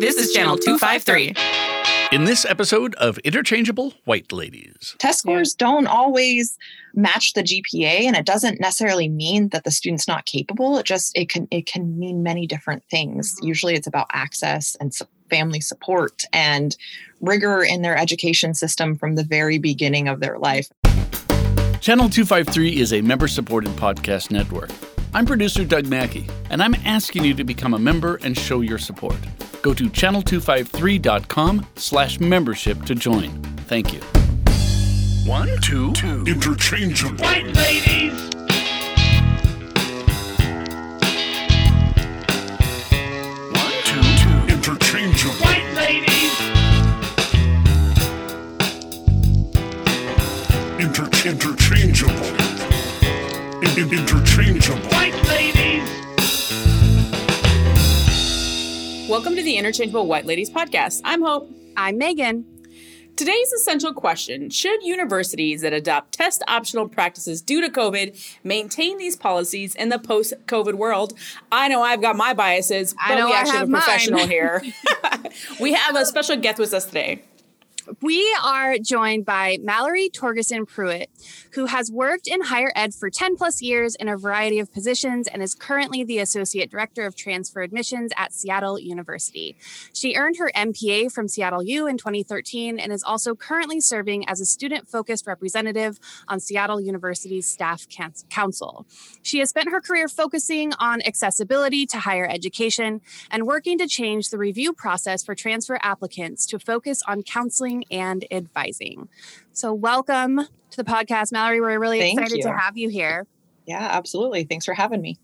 This is Channel 253. In this episode of Interchangeable White Ladies, test scores don't always match the GPA and it doesn't necessarily mean that the student's not capable. It just it can it can mean many different things. Usually it's about access and family support and rigor in their education system from the very beginning of their life. Channel 253 is a member supported podcast network. I'm producer Doug Mackey, and I'm asking you to become a member and show your support. Go to channel253.com slash membership to join. Thank you. One, two, two. Interchangeable. White ladies! One, two, two. Interchangeable. White ladies! Inter- interchangeable. In- in- interchangeable. White ladies! Welcome to the Interchangeable White Ladies podcast. I'm Hope. I'm Megan. Today's essential question Should universities that adopt test optional practices due to COVID maintain these policies in the post COVID world? I know I've got my biases, but I know we I actually have have a mine. professional here. we have a special guest with us today. We are joined by Mallory Torgeson Pruitt, who has worked in higher ed for 10 plus years in a variety of positions and is currently the Associate Director of Transfer Admissions at Seattle University. She earned her MPA from Seattle U in 2013 and is also currently serving as a student focused representative on Seattle University's Staff Council. She has spent her career focusing on accessibility to higher education and working to change the review process for transfer applicants to focus on counseling and advising. So, welcome to the podcast, Mallory. We're really Thank excited to have you here. Yeah, absolutely. Thanks for having me.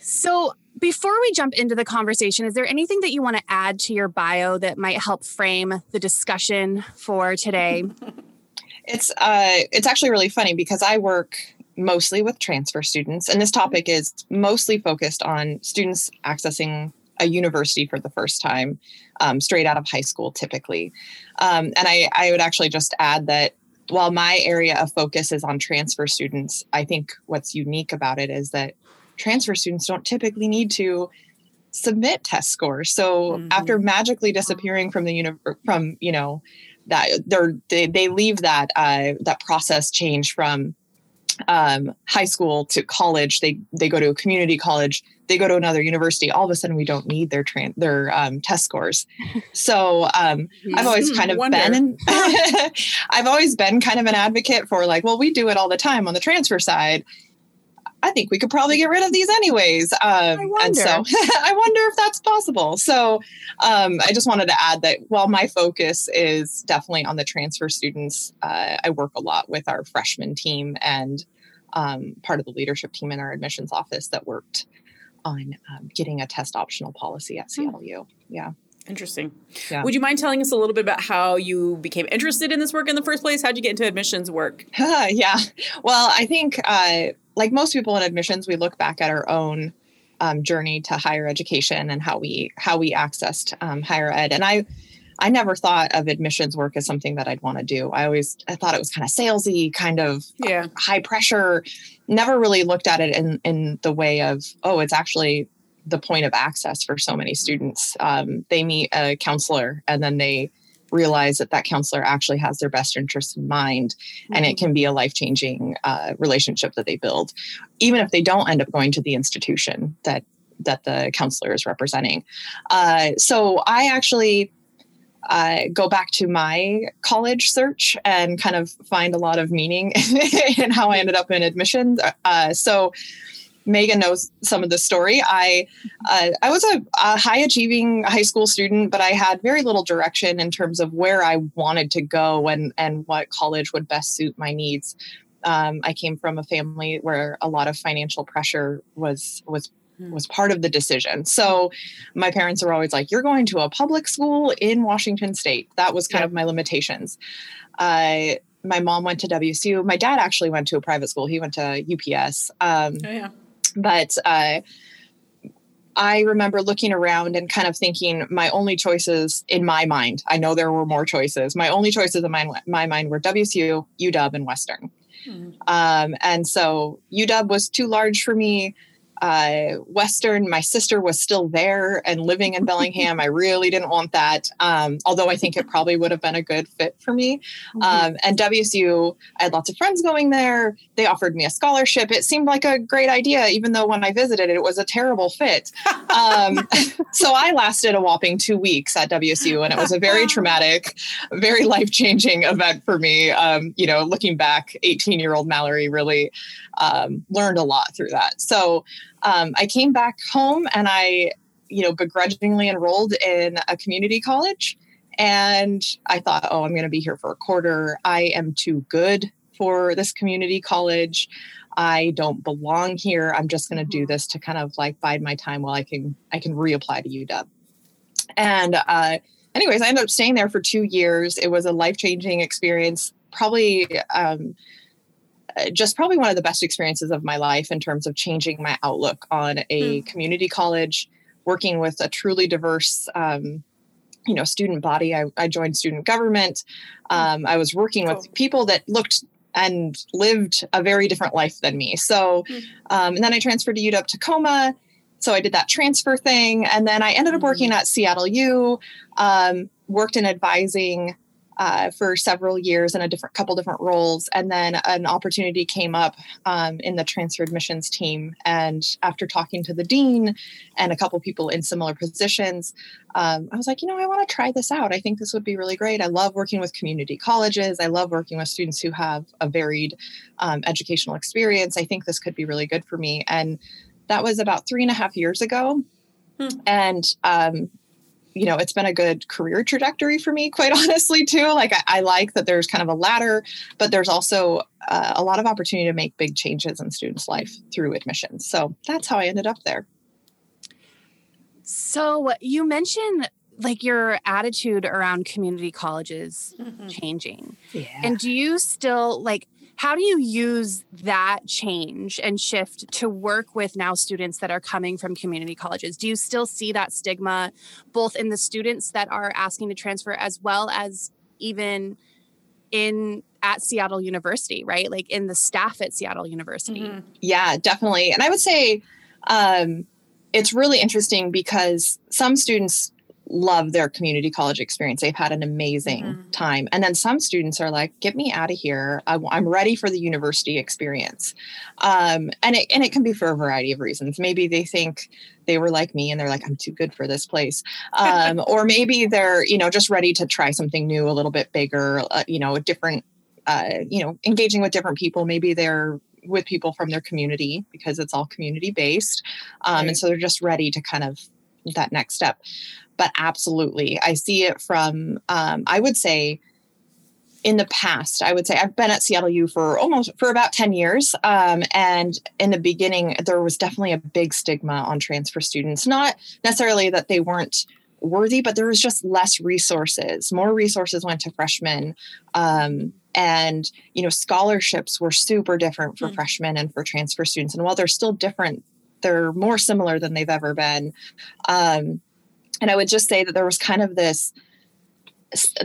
So, before we jump into the conversation, is there anything that you want to add to your bio that might help frame the discussion for today? It's uh it's actually really funny because I work mostly with transfer students and this topic is mostly focused on students accessing a university for the first time um, straight out of high school typically um, and I, I would actually just add that while my area of focus is on transfer students i think what's unique about it is that transfer students don't typically need to submit test scores so Mhm. after magically disappearing from the uni- from you know that they're they, they leave that uh, that process change from um, high school to college. They they go to a community college. They go to another university. All of a sudden, we don't need their tran their um, test scores. So um, I've always Hmm, kind of wonder. been. An, I've always been kind of an advocate for like, well, we do it all the time on the transfer side. I think we could probably get rid of these anyways. Um, and so I wonder if that's possible. So um, I just wanted to add that while my focus is definitely on the transfer students, uh, I work a lot with our freshman team and um, part of the leadership team in our admissions office that worked on um, getting a test optional policy at CLU. Yeah. Interesting. Yeah. Would you mind telling us a little bit about how you became interested in this work in the first place? How'd you get into admissions work? yeah. Well, I think, uh, like most people in admissions, we look back at our own um, journey to higher education and how we how we accessed um, higher ed. And I, I never thought of admissions work as something that I'd want to do. I always I thought it was kind of salesy, kind of Yeah. high pressure. Never really looked at it in in the way of oh, it's actually the point of access for so many students. Um, they meet a counselor and then they realize that that counselor actually has their best interests in mind and it can be a life-changing uh, relationship that they build even if they don't end up going to the institution that that the counselor is representing uh, so i actually uh, go back to my college search and kind of find a lot of meaning in how i ended up in admissions uh, so Megan knows some of the story. I uh, I was a, a high achieving high school student, but I had very little direction in terms of where I wanted to go and and what college would best suit my needs. Um, I came from a family where a lot of financial pressure was was was part of the decision. So my parents were always like, "You're going to a public school in Washington State." That was kind Yeah. of my limitations. Uh, my mom went to WSU. My dad actually went to a private school. He went to UPS. Um, Oh, yeah. but uh, I remember looking around and kind of thinking my only choices in my mind. I know there were more choices. My only choices in my, my mind were WSU, UW, and Western. Hmm. Um, and so UW was too large for me. Uh, Western. My sister was still there and living in Bellingham. I really didn't want that, um, although I think it probably would have been a good fit for me. Mm-hmm. Um, and WSU, I had lots of friends going there. They offered me a scholarship. It seemed like a great idea, even though when I visited, it was a terrible fit. Um, so I lasted a whopping two weeks at WSU, and it was a very traumatic, very life changing event for me. Um, you know, looking back, 18 year old Mallory really um, learned a lot through that. So um, I came back home and I, you know, begrudgingly enrolled in a community college. And I thought, oh, I'm going to be here for a quarter. I am too good for this community college. I don't belong here. I'm just going to do this to kind of like bide my time while I can I can reapply to UW. And uh, anyways, I ended up staying there for two years. It was a life changing experience. Probably um, just probably one of the best experiences of my life in terms of changing my outlook on a community college, working with a truly diverse, um, you know, student body. I, I joined student government. Um, I was working with Cool. people that looked and lived a very different life than me. So, Hmm. um, and then I transferred to UW Tacoma. So I did that transfer thing, and then I ended up working at Seattle U. Um, worked in advising uh, for several years in a different couple different roles, and then an opportunity came up um, in the transfer admissions team. And after talking to the dean and a couple people in similar positions, um, I was like, you know, I want to try this out. I think this would be really great. I love working with community colleges. I love working with students who have a varied um, educational experience. I think this could be really good for me. And that was about three and a half years ago. Hmm. And, um, you know, it's been a good career trajectory for me, quite honestly, too. Like, I, I like that there's kind of a ladder, but there's also uh, a lot of opportunity to make big changes in students' life through admissions. So that's how I ended up there. So you mentioned like your attitude around community colleges Mhm. changing. Yeah. And do you still like how do you use that change and shift to work with now students that are coming from community colleges? Do you still see that stigma both in the students that are asking to transfer as well as even in at Seattle University, right? Like in the staff at Seattle University. Mhm. Yeah, definitely. And I would say um, it's really interesting because some students love their community college experience. They've had an amazing Mhm. time. And then some students are like, get me out of here. I, am ready for the university experience. Um, and, it, and it can be for a variety of reasons. Maybe they think they were like me and they're like, I'm too good for this place. Um, or maybe they're, you know, just ready to try something new, a little bit bigger, uh, you know, a different, uh, you know, engaging with different people. Maybe they're with people from their community because it's all community based. Um, Right. And so they're just ready to kind of that next step. But absolutely, I see it from, um, I would say, in the past, I would say I've been at Seattle U for almost for about 10 years. Um, and in the beginning, there was definitely a big stigma on transfer students, not necessarily that they weren't worthy, but there was just less resources. More resources went to freshmen. Um, and, you know, scholarships were super different for Hmm. freshmen and for transfer students. And while they're still different, they're more similar than they've ever been. Um, and I would just say that there was kind of this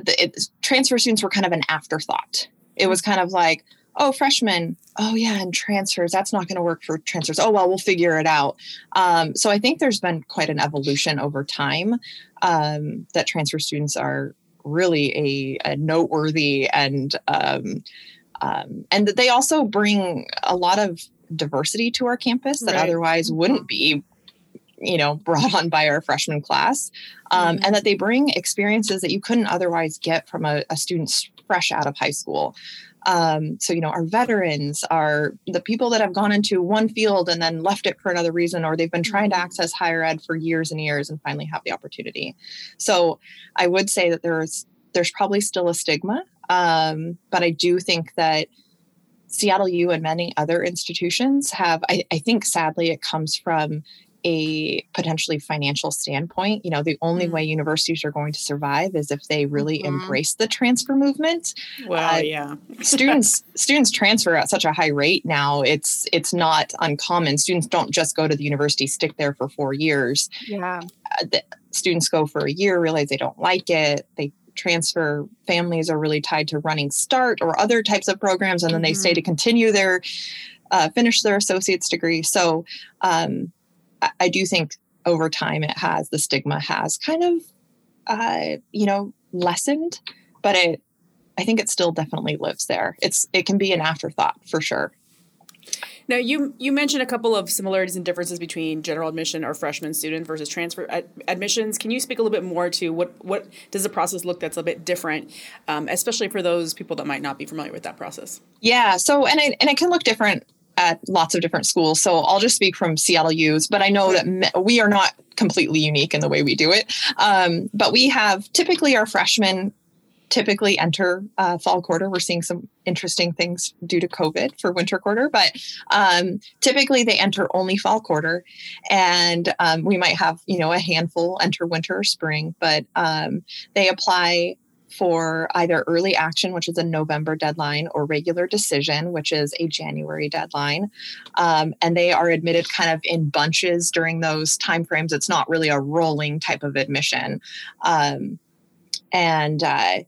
it, transfer students were kind of an afterthought. It was kind of like, oh, freshmen, oh yeah, and transfers, that's not going to work for transfers. Oh well, we'll figure it out. Um, so I think there's been quite an evolution over time um, that transfer students are really a, a noteworthy and um, um, and that they also bring a lot of diversity to our campus that Right. otherwise wouldn't be you know brought on by our freshman class um, Mhm. and that they bring experiences that you couldn't otherwise get from a, a student fresh out of high school um, so you know our veterans are the people that have gone into one field and then left it for another reason or they've been trying to Mhm. access higher ed for years and years and finally have the opportunity so i would say that there's there's probably still a stigma um, but i do think that seattle u and many other institutions have I, I think sadly it comes from a potentially financial standpoint you know the only Mm. way universities are going to survive is if they really Mhm. embrace the transfer movement Well, Uh, yeah. students students transfer at such a high rate now it's it's not uncommon students don't just go to the university stick there for four years Yeah. Uh, the students go for a year realize they don't like it they transfer families are really tied to running start or other types of programs and then they stay to continue their uh, finish their associate's degree. So um, I, do think over time it has the stigma has kind of uh, you know lessened, but it I think it still definitely lives there. It's it can be an afterthought for sure. Now, you you mentioned a couple of similarities and differences between general admission or freshman student versus transfer ad- admissions. Can you speak a little bit more to what what does the process look that's a bit different, um, especially for those people that might not be familiar with that process? Yeah. So, and it, and it can look different at lots of different schools. So I'll just speak from Seattle U's, but I know that we are not completely unique in the way we do it. Um, but we have typically our freshmen typically enter uh, fall quarter. We're seeing some interesting things due to COVID for winter quarter, but um, typically they enter only fall quarter, and um, we might have you know a handful enter winter or spring, but um, they apply for either early action, which is a November deadline, or regular decision, which is a January deadline. Um, and they are admitted kind of in bunches during those timeframes. It's not really a rolling type of admission. Um, and uh,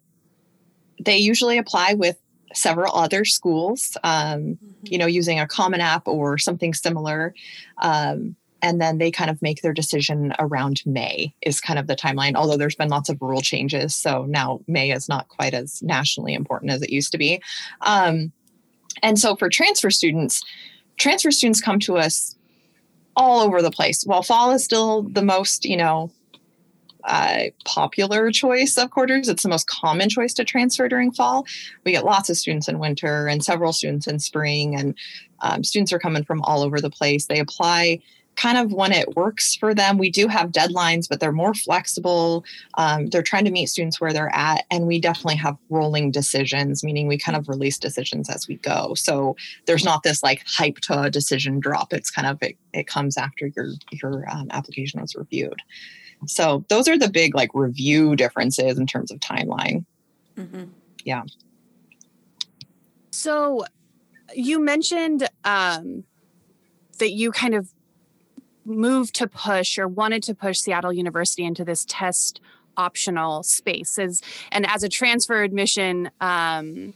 they usually apply with several other schools, um, mm-hmm. you know, using a common app or something similar. Um, and then they kind of make their decision around May, is kind of the timeline. Although there's been lots of rule changes. So now May is not quite as nationally important as it used to be. Um, and so for transfer students, transfer students come to us all over the place. While fall is still the most, you know, uh, popular choice of quarters. It's the most common choice to transfer during fall. We get lots of students in winter and several students in spring, and um, students are coming from all over the place. They apply kind of when it works for them. We do have deadlines, but they're more flexible. Um, they're trying to meet students where they're at, and we definitely have rolling decisions, meaning we kind of release decisions as we go. So there's not this like hype to a decision drop. It's kind of it, it comes after your your um, application was reviewed. So those are the big like review differences in terms of timeline. Mm-hmm. Yeah. So you mentioned um, that you kind of moved to push or wanted to push Seattle University into this test optional space. spaces and as a transfer admission um,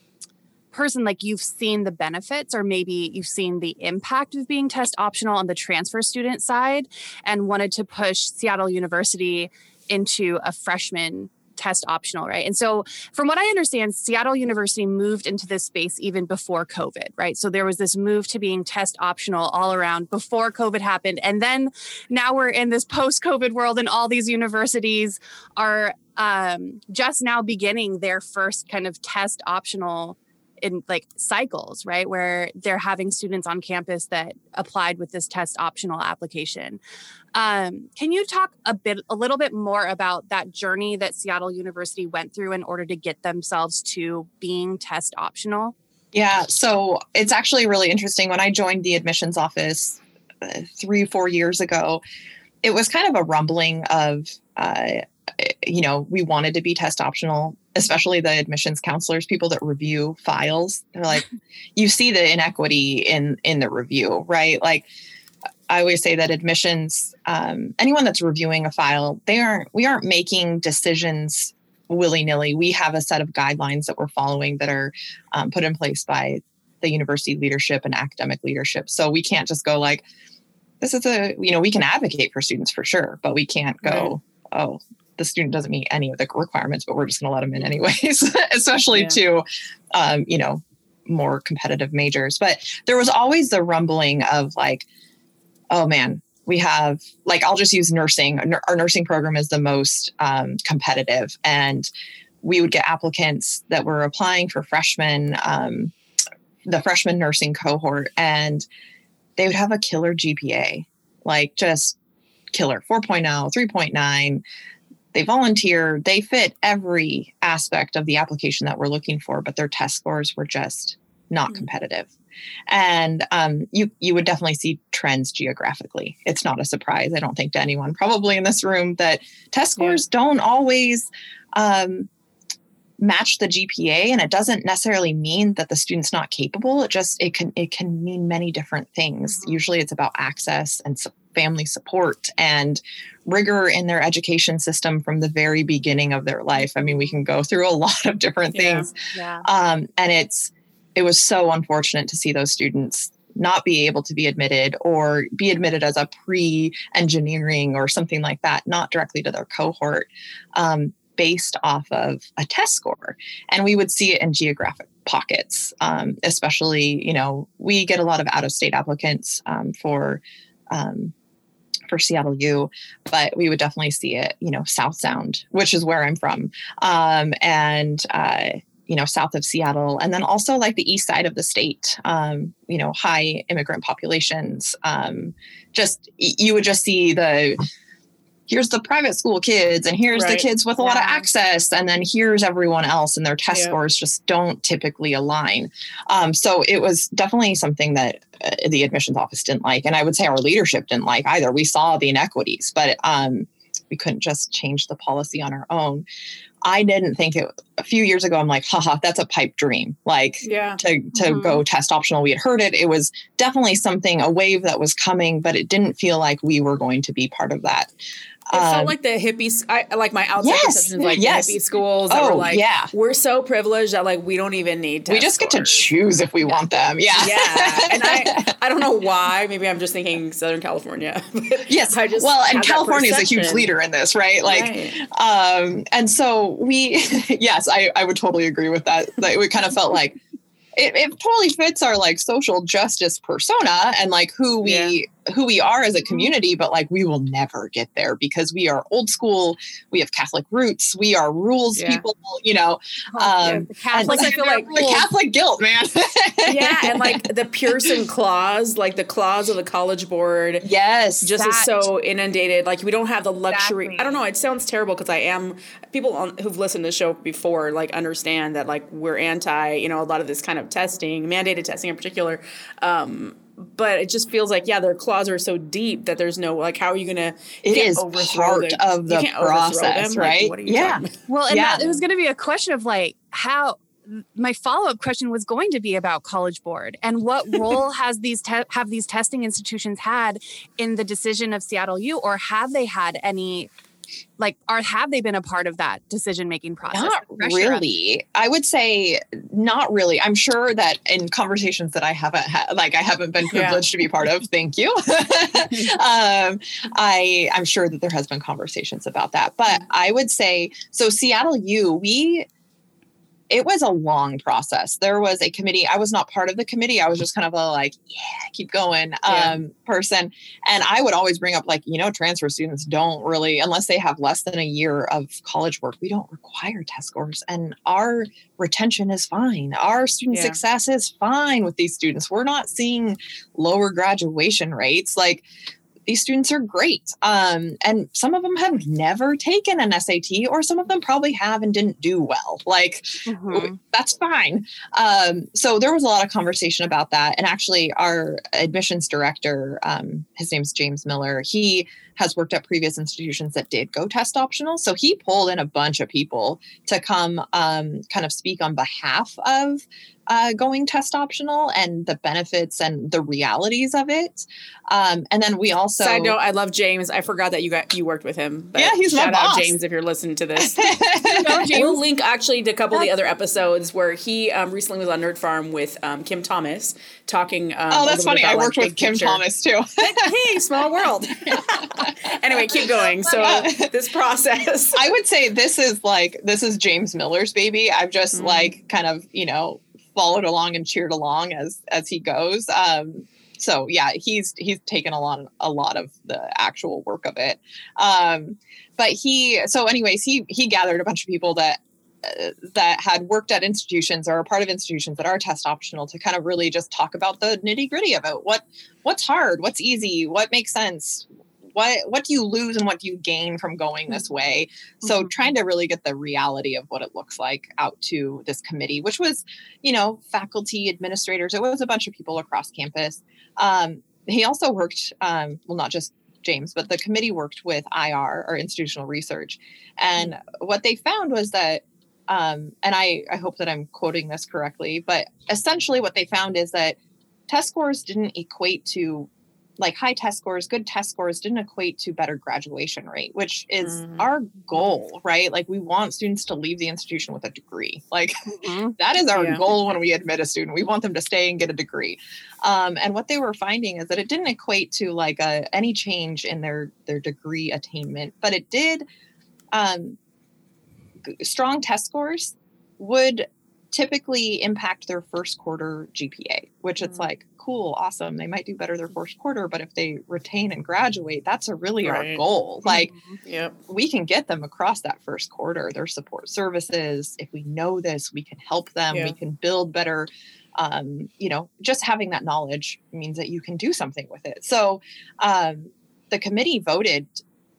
person like you've seen the benefits or maybe you've seen the impact of being test optional on the transfer student side and wanted to push Seattle University into a freshman test optional, right? And so, from what I understand, Seattle University moved into this space even before COVID, right? So, there was this move to being test optional all around before COVID happened. And then now we're in this post COVID world, and all these universities are um, just now beginning their first kind of test optional in like cycles, right? Where they're having students on campus that applied with this test optional application. Um, can you talk a bit, a little bit more about that journey that Seattle University went through in order to get themselves to being test optional? Yeah, so it's actually really interesting. When I joined the admissions office uh, three, four years ago, it was kind of a rumbling of, uh, you know, we wanted to be test optional especially the admissions counselors, people that review files, they're like, you see the inequity in in the review, right? Like I always say that admissions, um, anyone that's reviewing a file, they aren't we aren't making decisions willy nilly. We have a set of guidelines that we're following that are um, put in place by the university leadership and academic leadership. So we can't just go like, this is a you know we can advocate for students for sure, but we can't go. Right. Oh, the student doesn't meet any of the requirements, but we're just going to let them in anyways, especially yeah. to, um, you know, more competitive majors. But there was always the rumbling of like, oh man, we have like I'll just use nursing. Our nursing program is the most um, competitive, and we would get applicants that were applying for freshmen, um, the freshman nursing cohort, and they would have a killer GPA, like just killer 4.0, 3.9 they volunteer, they fit every aspect of the application that we're looking for, but their test scores were just not mm-hmm. competitive. And um, you you would definitely see trends geographically. It's not a surprise, I don't think, to anyone probably in this room that test scores yeah. don't always um, match the GPA, and it doesn't necessarily mean that the student's not capable. It just it can it can mean many different things. Mm-hmm. Usually, it's about access and family support and rigor in their education system from the very beginning of their life. I mean, we can go through a lot of different things. Yeah, yeah. Um, and it's, it was so unfortunate to see those students not be able to be admitted or be admitted as a pre engineering or something like that, not directly to their cohort, um, based off of a test score. And we would see it in geographic pockets, um, especially, you know, we get a lot of out of state applicants um, for. Um, for Seattle U, but we would definitely see it, you know, South Sound, which is where I'm from, um, and uh, you know, south of Seattle, and then also like the east side of the state. Um, you know, high immigrant populations. Um, just you would just see the here's the private school kids and here's right. the kids with a yeah. lot of access and then here's everyone else and their test yeah. scores just don't typically align um, so it was definitely something that uh, the admissions office didn't like and i would say our leadership didn't like either we saw the inequities but um, we couldn't just change the policy on our own I didn't think it a few years ago. I'm like, haha, that's a pipe dream. Like yeah. to to mm-hmm. go test optional. We had heard it. It was definitely something, a wave that was coming, but it didn't feel like we were going to be part of that. It um, felt like the hippies, I like my outside yes, perceptions, like yes. hippie schools that oh, were like, yeah. we're so privileged that like we don't even need to. We just scores. get to choose if we yeah. want them. Yeah. Yeah. And I, I don't know why. Maybe I'm just thinking Southern California. yes. I just well, and California is a huge leader in this, right? Like, right. um, and so we, yes, I, I would totally agree with that. That we kind of felt like, it, it totally fits our like social justice persona and like who we yeah. Who we are as a community but like we will never get there because we are old school we have catholic roots we are rules yeah. people you know oh, um Catholics, I feel like the catholic guilt man yeah and like the pearson claws like the claws of the college board yes just that, is so inundated like we don't have the luxury exactly. i don't know it sounds terrible because i am people on, who've listened to the show before like understand that like we're anti you know a lot of this kind of testing, mandated testing in particular. Um, but it just feels like yeah, their claws are so deep that there's no like how are you gonna? It is part the, of the process, right? Like, yeah. Well, and yeah. that, it was going to be a question of like how my follow-up question was going to be about college board and what role has these te- have these testing institutions had in the decision of Seattle U or have they had any like are have they been a part of that decision making process? Not really. I would say not really. I'm sure that in conversations that i haven't had like i haven't been privileged yeah. to be part of thank you. Um, i i'm sure that there has been conversations about that. But i would say so seattle u we it was a long process. There was a committee. I was not part of the committee. I was just kind of a like, yeah, keep going um, yeah. person. And I would always bring up like, you know, transfer students don't really, unless they have less than a year of college work, we don't require test scores. And our retention is fine. Our student yeah. success is fine with these students. We're not seeing lower graduation rates. Like these students are great. Um, and some of them have never taken an SAT, or some of them probably have and didn't do well. Like, mm-hmm. that's fine. Um, so there was a lot of conversation about that. And actually, our admissions director, um, his name's James Miller, he has worked at previous institutions that did go test optional. So he pulled in a bunch of people to come um, kind of speak on behalf of uh, going test optional and the benefits and the realities of it. Um, and then we also side note, I love James. I forgot that you got you worked with him. yeah, he's shout my boss. out James if you're listening to this. we'll link actually to a couple of the other episodes where he um, recently was on Nerd Farm with um, Kim Thomas talking. Um, oh, that's funny. I worked like, with Kim picture. Thomas too. hey, small world. anyway, keep going. So this process, I would say this is like this is James Miller's baby. I've just mm-hmm. like kind of you know followed along and cheered along as as he goes. Um, so yeah, he's he's taken a lot a lot of the actual work of it. Um, but he so anyways he he gathered a bunch of people that uh, that had worked at institutions or are part of institutions that are test optional to kind of really just talk about the nitty gritty about what what's hard, what's easy, what makes sense, what what do you lose and what do you gain from going this mm-hmm. way so mm-hmm. trying to really get the reality of what it looks like out to this committee which was you know faculty administrators it was a bunch of people across campus um, he also worked um, well not just james but the committee worked with ir or institutional research and mm-hmm. what they found was that um, and I, I hope that i'm quoting this correctly but essentially what they found is that test scores didn't equate to like high test scores, good test scores didn't equate to better graduation rate, which is Mhm. our goal, right? Like we want students to leave the institution with a degree. Like Mhm. that is our Yeah. goal when we admit a student. We want them to stay and get a degree. Um, and what they were finding is that it didn't equate to like a, any change in their their degree attainment, but it did. Um, g- strong test scores would typically impact their first quarter GPA, which it's Mm. like cool, awesome. They might do better their first quarter, but if they retain and graduate, that's a really our goal. Like Yep. we can get them across that first quarter their support services if we know this we can help them Yeah. we can build better um, you know just having that knowledge means that you can do something with it so um, the committee voted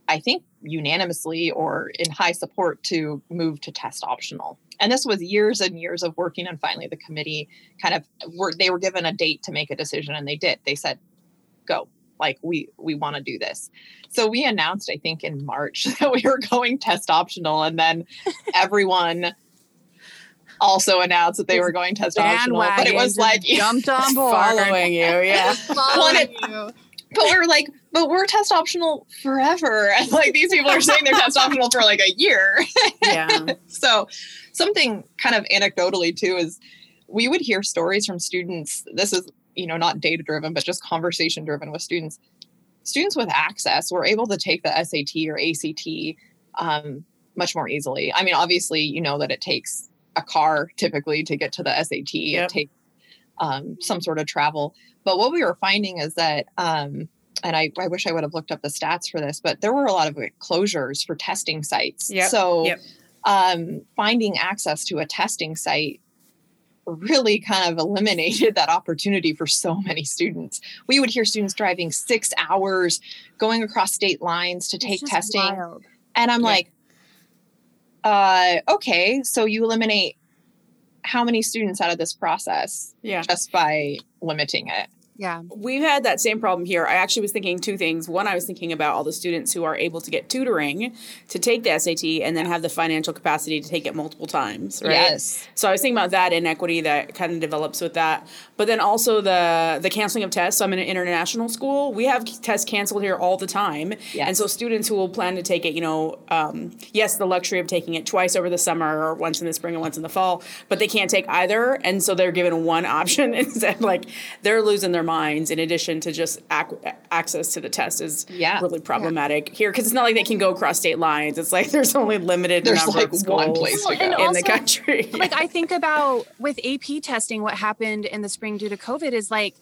i think unanimously or in high support to move to test optional and this was years and years of working and finally the committee kind of were they were given a date to make a decision and they did they said go like we we want to do this so we announced i think in march that we were going test optional and then everyone also announced that they were going test optional but it was like jumped on board. Following you, yeah. Following you. But we're like but we're test optional forever. And like these people are saying they're test optional for like a year. Yeah. so something kind of anecdotally too is we would hear stories from students. This is you know not data driven but just conversation driven with students. Students with access were able to take the sat or act um, much more easily. I mean obviously you know that it takes a car typically to get to the sat Yep. it takes um, some sort of travel but what we were finding is that um, and I, I wish i would have looked up the stats for this but there were a lot of closures for testing sites Yep. so Yep. um, finding access to a testing site really kind of eliminated that opportunity for so many students. We would hear students driving six hours, going across state lines to take testing. wild. And I'm Yeah. like, uh, okay, so you eliminate how many students out of this process Yeah. just by limiting it? Yeah. We've had that same problem here. I actually was thinking two things. One, I was thinking about all the students who are able to get tutoring to take the SAT and then have the financial capacity to take it multiple times, right? Yes. So I was thinking about that inequity that kind of develops with that. But then also the the canceling of tests. So I'm in an international school. We have tests canceled here all the time. Yes. And so students who will plan to take it, you know, um, yes, the luxury of taking it twice over the summer or once in the spring and once in the fall, but they can't take either. And so they're given one option instead. Like they're losing their minds in addition to just ac- access to the test is Yeah. really problematic here because it's not like they can go across state lines. It's like there's only limited There's number like of schools one place to Well, go. and in the country. like I think about with AP testing, what happened in the spring due to COVID is like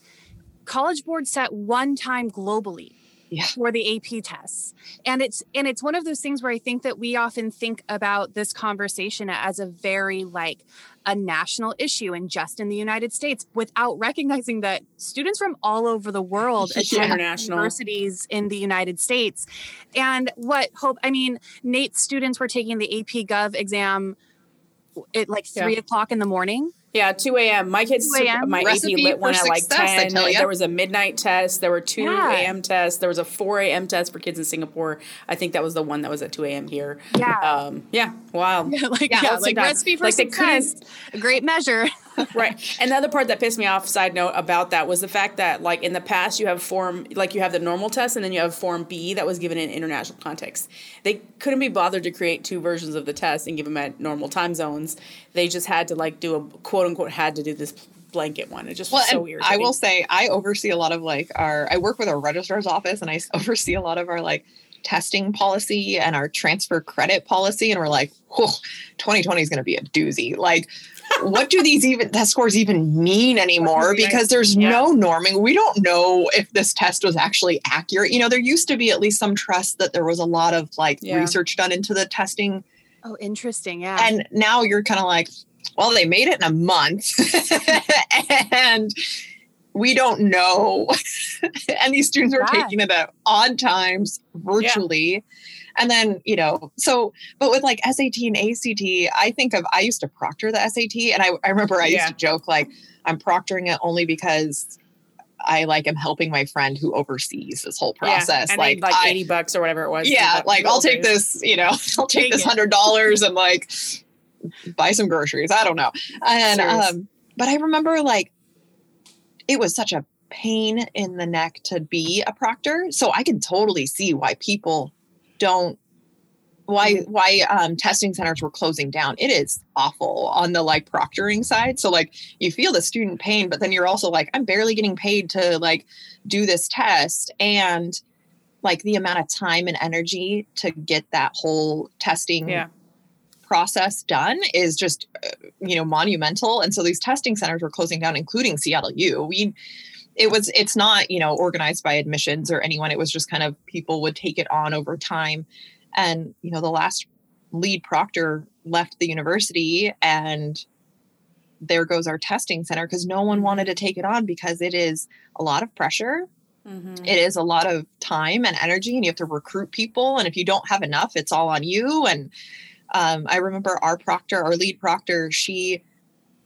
college board set one time globally Yeah. for the AP tests. And it's and it's one of those things where I think that we often think about this conversation as a very like a national issue and just in the United States without recognizing that students from all over the world Yeah. attend International. universities in the United States. And what hope I mean, Nate's students were taking the AP Gov exam at like Yeah. three o'clock in the morning. Yeah, 2 a.m. My kids, 2 my Recipe AP lit for one at like success, 10. tell ya. There was a midnight test. There were 2 Yeah. a.m. tests. There was a 4 a.m. test for kids in Singapore. I think that was the one that was at 2 a.m. here. Yeah. Um, yeah, wow. like Yeah, yeah, let's like recipe for Like, success, a great measure. right. And the other part that pissed me off, side note about that, was the fact that like in the past you have form like you have the normal test and then you have form B that was given in international context. They couldn't be bothered to create two versions of the test and give them at normal time zones. They just had to like do a quote unquote had to do this blanket one. It just Well, was so weird. I will say I oversee a lot of like our I work with our registrar's office and I oversee a lot of our like testing policy and our transfer credit policy and we're like, whew, 2020 is going to be a doozy. Like what do these even test scores even mean anymore? Because there's Yeah. no norming. We don't know if this test was actually accurate. You know, there used to be at least some trust that there was a lot of like Yeah. research done into the testing. Oh, interesting. Yeah. And now you're kind of like, well, they made it in a month. and we don't know. and these students were Yeah. taking it at odd times virtually. And then, you know, so, but with like SAT and ACT, I think of, I used to proctor the SAT. And I, I remember I used Yeah. to joke, like, I'm proctoring it only because I like am helping my friend who oversees this whole process. Yeah, like, like, I- 80 bucks or whatever it was. yeah, like I'll take days. this, you know, I'll take Take this hundred dollars and like buy some groceries. I don't know. And um, but I remember like it was such a pain in the neck to be a proctor. So I can totally see why people don't why why um, testing centers were closing down. It is awful on the like proctoring side. So like you feel the student pain, but then you're also like, I'm barely getting paid to like do this test and like the amount of time and energy to get that whole testing Yeah. Process done is just uh, you know monumental. And so these testing centers were closing down including seattle u. We it was it's not you know organized by admissions or anyone. It was just kind of people would take it on over time. And you know the last lead proctor left the university and there goes our testing center because no one wanted to take it on because it is a lot of pressure. Mhm. it is a lot of time and energy and you have to recruit people. And if you don't have enough it's all on you. And um, i remember our proctor our lead proctor she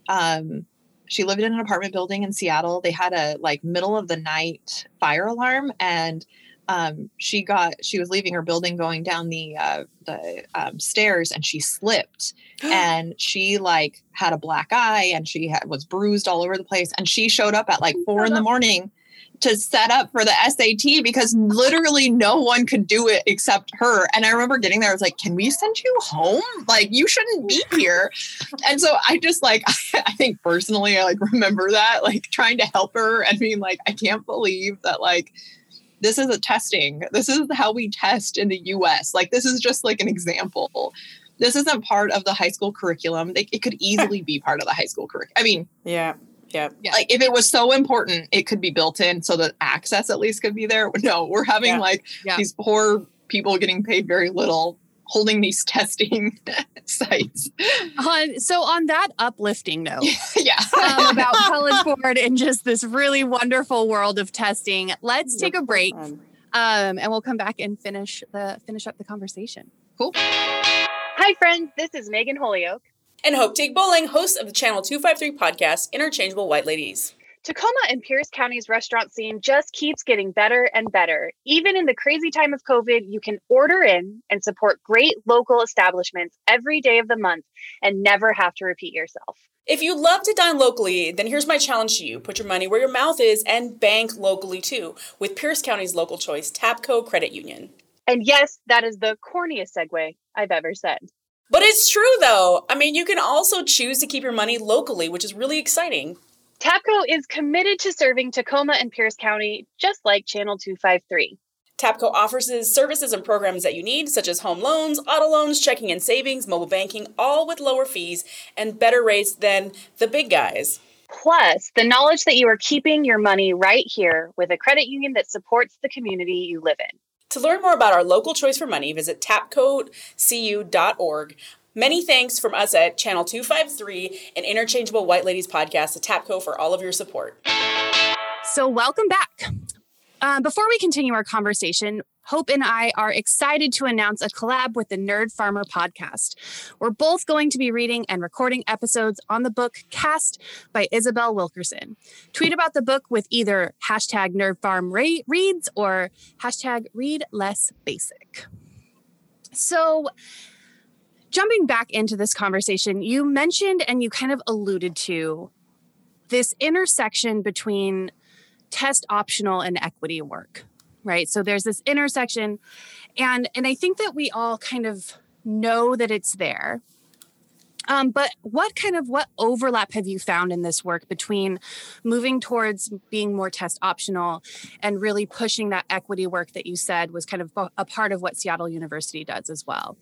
um, she lived in an apartment building in seattle. They had a like middle of the night fire alarm and um, she got she was leaving her building going down the uh, the um, stairs and she slipped. And she like had a black eye and she had, was bruised all over the place. And she showed up at like four in the morning to set up for the SAT because literally no one could do it except her. And I remember getting there, I was like, can we send you home? Like, you shouldn't be here. and so I just like, I think personally, I like remember that, like trying to help her and being like, I can't believe that, like, this is a testing. This is how we test in the US. Like, this is just like an example. This isn't part of the high school curriculum. They, it could easily be part of the high school curriculum. I mean, Yeah. Yeah. like if it was so important it could be built in so that access at least could be there no we're having Yeah. like Yeah. these poor people getting paid very little holding these testing sites On, so on that uplifting note, yeah um, about College Board and just this really wonderful world of testing, let's take a break, Um, um, and we'll come back and finish the finish up the conversation. cool Hi, friends. This is Megan Holyoke. And Hope Teague Bowling, host of the Channel 253 podcast, Interchangeable White Ladies. Tacoma and Pierce County's restaurant scene just keeps getting better and better. Even in the crazy time of COVID, you can order in and support great local establishments every day of the month and never have to repeat yourself. If you love to dine locally, then here's my challenge to you. Put your money where your mouth is and bank locally too with Pierce County's local choice, Tapco Credit Union. And yes, that is the corniest segue I've ever said. But it's true though. I mean, you can also choose to keep your money locally, which is really exciting. TAPCO is committed to serving Tacoma and Pierce County just like Channel 253. Tapco offers services and programs that you need, such as home loans, auto loans, checking and savings, mobile banking, all with lower fees and better rates than the big guys. Plus, the knowledge that you are keeping your money right here with a credit union that supports the community you live in. To learn more about our local choice for money, visit tapcocu.org. Many thanks from us at Channel 253 and Interchangeable White Ladies podcast to Tapco for all of your support. So, welcome back. Uh, before we continue our conversation, Hope and I are excited to announce a collab with the Nerd Farmer podcast. We're both going to be reading and recording episodes on the book Caste by Isabel Wilkerson. Tweet about the book with either hashtag Nerd Farm Re- Reads or hashtag Read Less Basic. So, jumping back into this conversation, you mentioned and you kind of alluded to this intersection between test optional and equity work right? So there's this intersection and and i think that we all kind of know that it's there. Um, but what kind of what overlap have you found in this work between moving towards being more test optional and really pushing that equity work that you said was kind of a part of what seattle university does as well?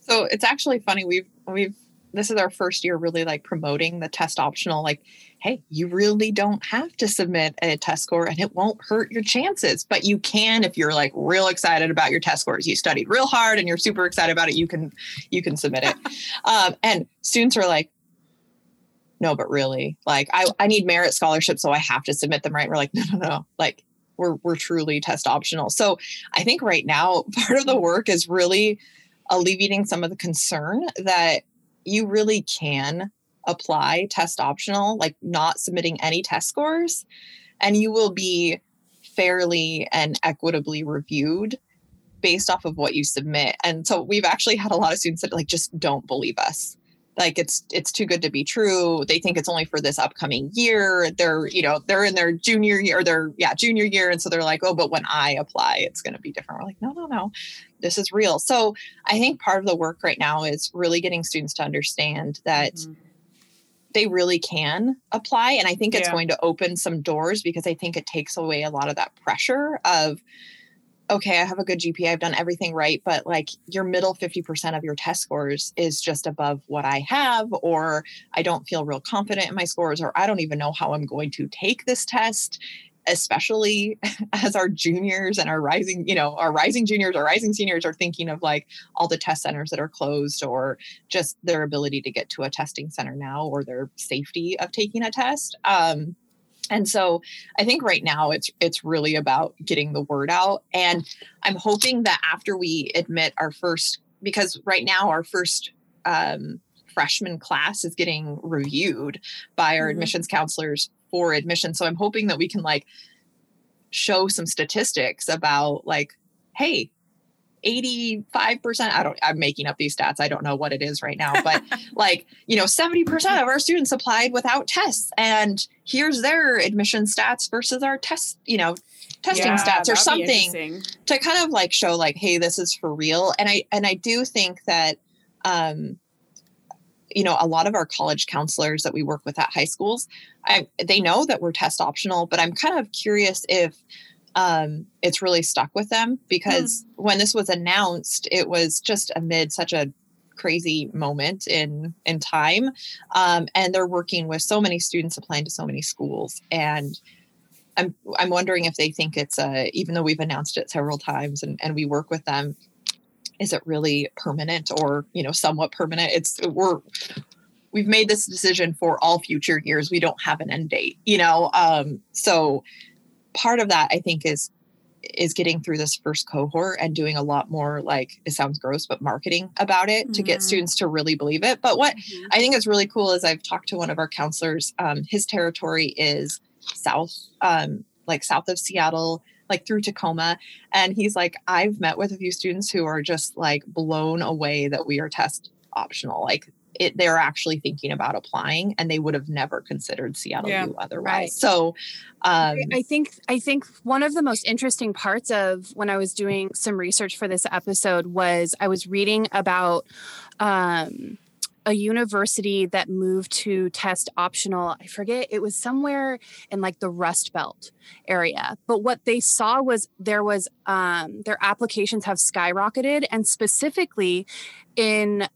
So it's actually funny we've we've this is our first year really like promoting the test optional like hey you really don't have to submit a test score and it won't hurt your chances but you can if you're like real excited about your test scores. You studied real hard and you're super excited about it you can you can submit it. Um, and students are like no but really like I, I need merit scholarships so i have to submit them right? We're like no no no. Like we're, we're truly test optional. So i think right now part of the work is really alleviating some of the concern that you really can apply test optional, like not submitting any test scores, and you will be fairly and equitably reviewed based off of what you submit. And so we've actually had a lot of students that like just don't believe us. Like it's it's too good to be true. They think it's only for this upcoming year. They're you know they're in their junior year or their yeah junior year. And so they're like oh but when i apply it's going to be different. We're like no no no. This is real. So i think part of the work right now is really getting students to understand that mm-hmm. they really can apply. And i think it's yeah. going to open some doors because i think it takes away a lot of that pressure of okay, I have a good GPA, I've done everything right, but like your middle 50% of your test scores is just above what I have, or I don't feel real confident in my scores, or I don't even know how I'm going to take this test especially as our juniors and our rising you know our rising juniors our rising seniors are thinking of like all the test centers that are closed or just their ability to get to a testing center now or their safety of taking a test. Um, and so i think right now it's it's really about getting the word out and i'm hoping that after we admit our first because right now our first um, freshman class is getting reviewed by our mm-hmm. admissions counselors for admission so i'm hoping that we can like show some statistics about like hey 85% i don't i'm making up these stats i don't know what it is right now but like you know 70% of our students applied without tests and here's their admission stats versus our test you know testing yeah, stats or something to kind of like show like hey this is for real and i and i do think that um you know a lot of our college counselors that we work with at high schools I, they know that we're test optional but i'm kind of curious if um, it's really stuck with them because mm. when this was announced, it was just amid such a crazy moment in in time, um, and they're working with so many students applying to so many schools, and I'm I'm wondering if they think it's a even though we've announced it several times and and we work with them, is it really permanent or you know somewhat permanent? It's we're we've made this decision for all future years. We don't have an end date, you know. Um, so part of that i think is is getting through this first cohort and doing a lot more like it sounds gross but marketing about it mm-hmm. to get mm-hmm. students to really believe it but what mm-hmm. i think is really cool is i've talked to one of our counselors um, his territory is south um, like south of seattle like through tacoma and he's like i've met with a few students who are just like blown away that we are test optional like it, they're actually thinking about applying and they would have never considered Seattle yeah, otherwise. Right. So um, I think I think one of the most interesting parts of when I was doing some research for this episode was I was reading about um, a university that moved to test optional. I forget, it was somewhere in like the Rust Belt area. But what they saw was there was um, their applications have skyrocketed, and specifically in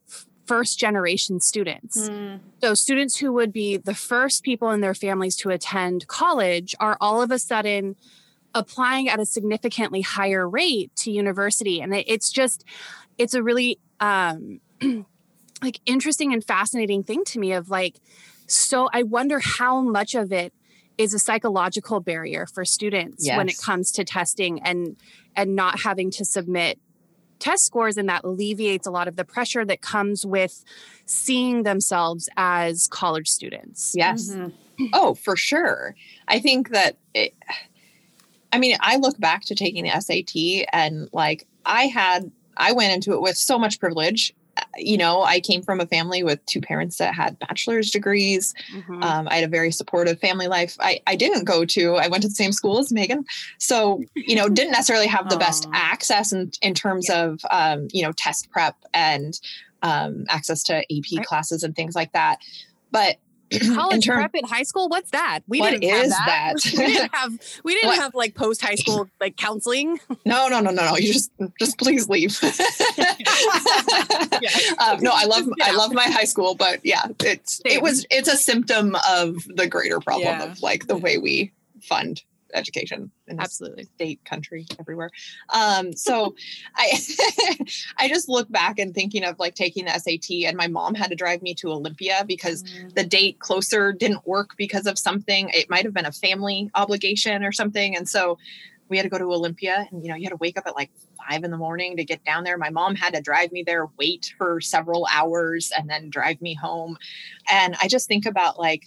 first generation students. Mm. So, students who would be the first people in their families to attend college are all of a sudden applying at a significantly higher rate to university. And it's just, it's a really, um, like interesting and fascinating thing to me of like, so I wonder how much of it is a psychological barrier for students yes. when it comes to testing and and not having to submit test scores and that alleviates a lot of the pressure that comes with seeing themselves as college students. Yes. Mm-hmm. Oh, for sure. I think that it, I mean, I look back to taking the SAT and like I had I went into it with so much privilege you know, I came from a family with two parents that had bachelor's degrees. Mm-hmm. Um, I had a very supportive family life. I, I didn't go to, I went to the same school as Megan. So, you know, didn't necessarily have the best access in, in terms yeah. of, um, you know, test prep and um, access to AP classes and things like that. But college term, prep in high school what's that we didn't have that, that? we didn't have we didn't what? have like post high school like counseling no no no no no you just just please leave yeah. um, no i love yeah. i love my high school but yeah it's Same. it was it's a symptom of the greater problem yeah. of like the way we fund education in absolutely. state country everywhere. Um so i i just look back and thinking of like taking the sat and my mom had to drive me to olympia because mm. the date closer didn't work because of something. It might have been a family obligation or something and so we had to go to olympia and you know you had to wake up at like five in the morning to get down there. My mom had to drive me there wait for several hours and then drive me home. And i just think about like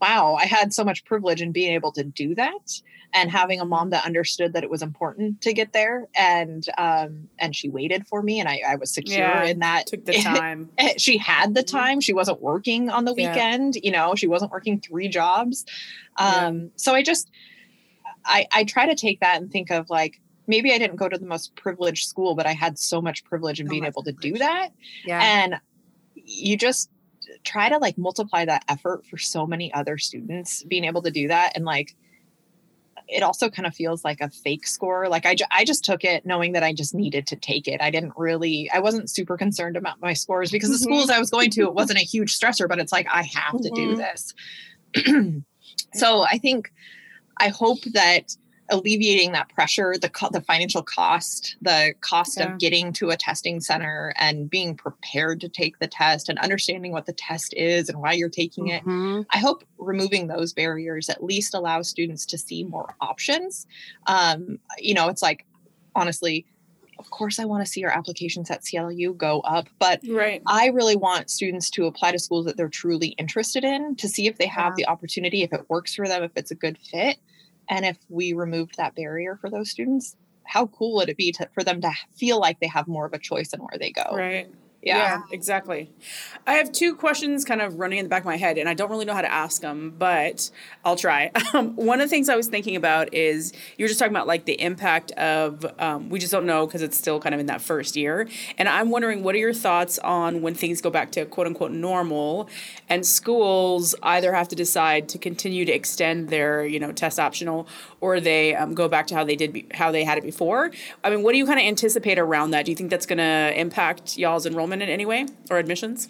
wow, I had so much privilege in being able to do that. and having a mom that understood that it was important to get there and um and she waited for me and i, I was secure Yeah, in that Took the time. she had the time she wasn't working on the Yeah. weekend you know she wasn't working three jobs Yeah. um so i just i i try to take that and think of like maybe i didn't go to the most privileged school but i had so much privilege in So being able to do that Yeah. and you just try to like multiply that effort for so many other students being able to do that and like it also kind of feels like a fake score like I, ju- I just took it knowing that i just needed to take it i didn't really i wasn't super concerned about my scores because the Mhm. schools i was going to it wasn't a huge stressor but it's like i have to do Mhm. this so i think i hope that alleviating that pressure the co- the financial cost the cost Yeah. of getting to a testing center and being prepared to take the test and understanding what the test is and why you're taking it Mhm. I hope removing those barriers at least allows students to see more options. Um, you know, it's like, honestly, of course, I want to see our applications at Seattle U go up, but Right. I really want students to apply to schools that they're truly interested in to see if they have Yeah. the opportunity, if it works for them, if it's a good fit. And if we removed that barrier for those students, how cool would it be to, for them to feel like they have more of a choice in where they go? Right. Yeah. exactly. I have two questions kind of running in the back of my head, and I don't really know how to ask them, but I'll try. Um, one of the things I was thinking about is you were just talking about like the impact of, um, we just don't know because it's still kind of in that first year. And I'm wondering, what are your thoughts on when things go back to quote unquote normal and schools either have to decide to continue to extend their, you know, test optional or they um, go back to how they did, be, how they had it before? I mean, what do you kind of anticipate around that? Do you think that's going to impact y'all's enrollment in any way or admissions?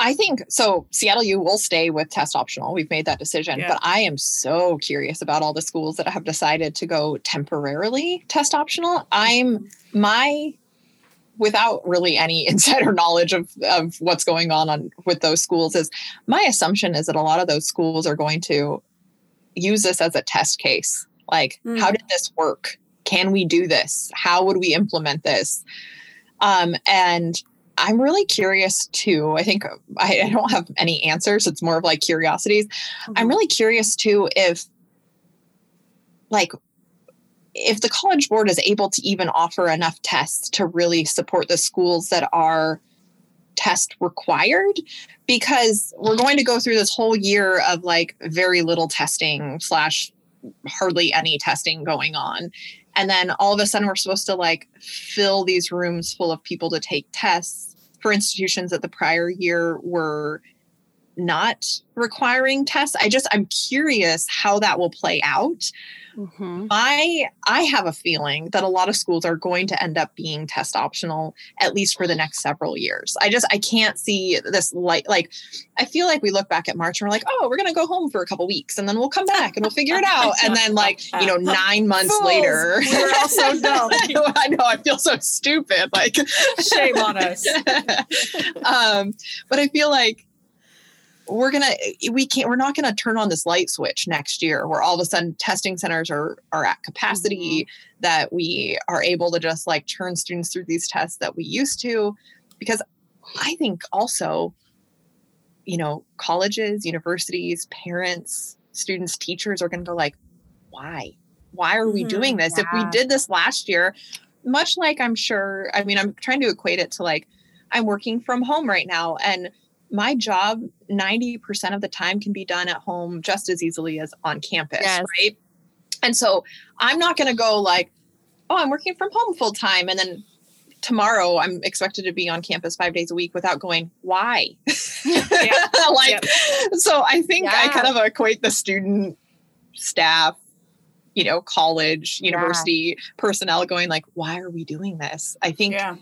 I think so. Seattle U will stay with test optional. We've made that decision, Yeah. but I am so curious about all the schools that have decided to go temporarily test optional. I'm my without really any insider knowledge of, of what's going on, on with those schools is my assumption is that a lot of those schools are going to use this as a test case. Like, Mm. how did this work? Can we do this? How would we implement this? Um, and I'm really curious too. I think I, I don't have any answers. It's more of like curiosities. I'm really curious too if, like, if the college board is able to even offer enough tests to really support the schools that are test required because we're going to go through this whole year of like very little testing slash hardly any testing going on and then all of a sudden we're supposed to like fill these rooms full of people to take tests for institutions that the prior year were not requiring tests i just i'm curious how that will play out Mhm. I I have a feeling that a lot of schools are going to end up being test optional at least for the next several years. I just I can't see this like like I feel like we look back at March and we're like, oh, we're gonna go home for a couple weeks and then we'll come back and we'll figure it out. And then like you know nine months Fools. later, We were all so dumb. I know I feel so stupid. Like Shame on us. um, but I feel like we're gonna we can't we're not gonna turn on this light switch next year where all of a sudden testing centers are are at capacity that we are able to just like churn students through these tests that we used to. Because I think also you know colleges universities parents students teachers are gonna go like why? Why are we Mhm, doing this? If we did this last year much like i'm sure i mean i'm trying to equate it to like i'm working from home right now and my job 90% of the time can be done at home just as easily as on campus Yes. right and so i'm not going to go like oh i'm working from home full time and then tomorrow i'm expected to be on campus five days a week without going why Yeah. like so i think i kind of equate the student staff you know college Yeah. university personnel going like why are we doing this i think Yeah.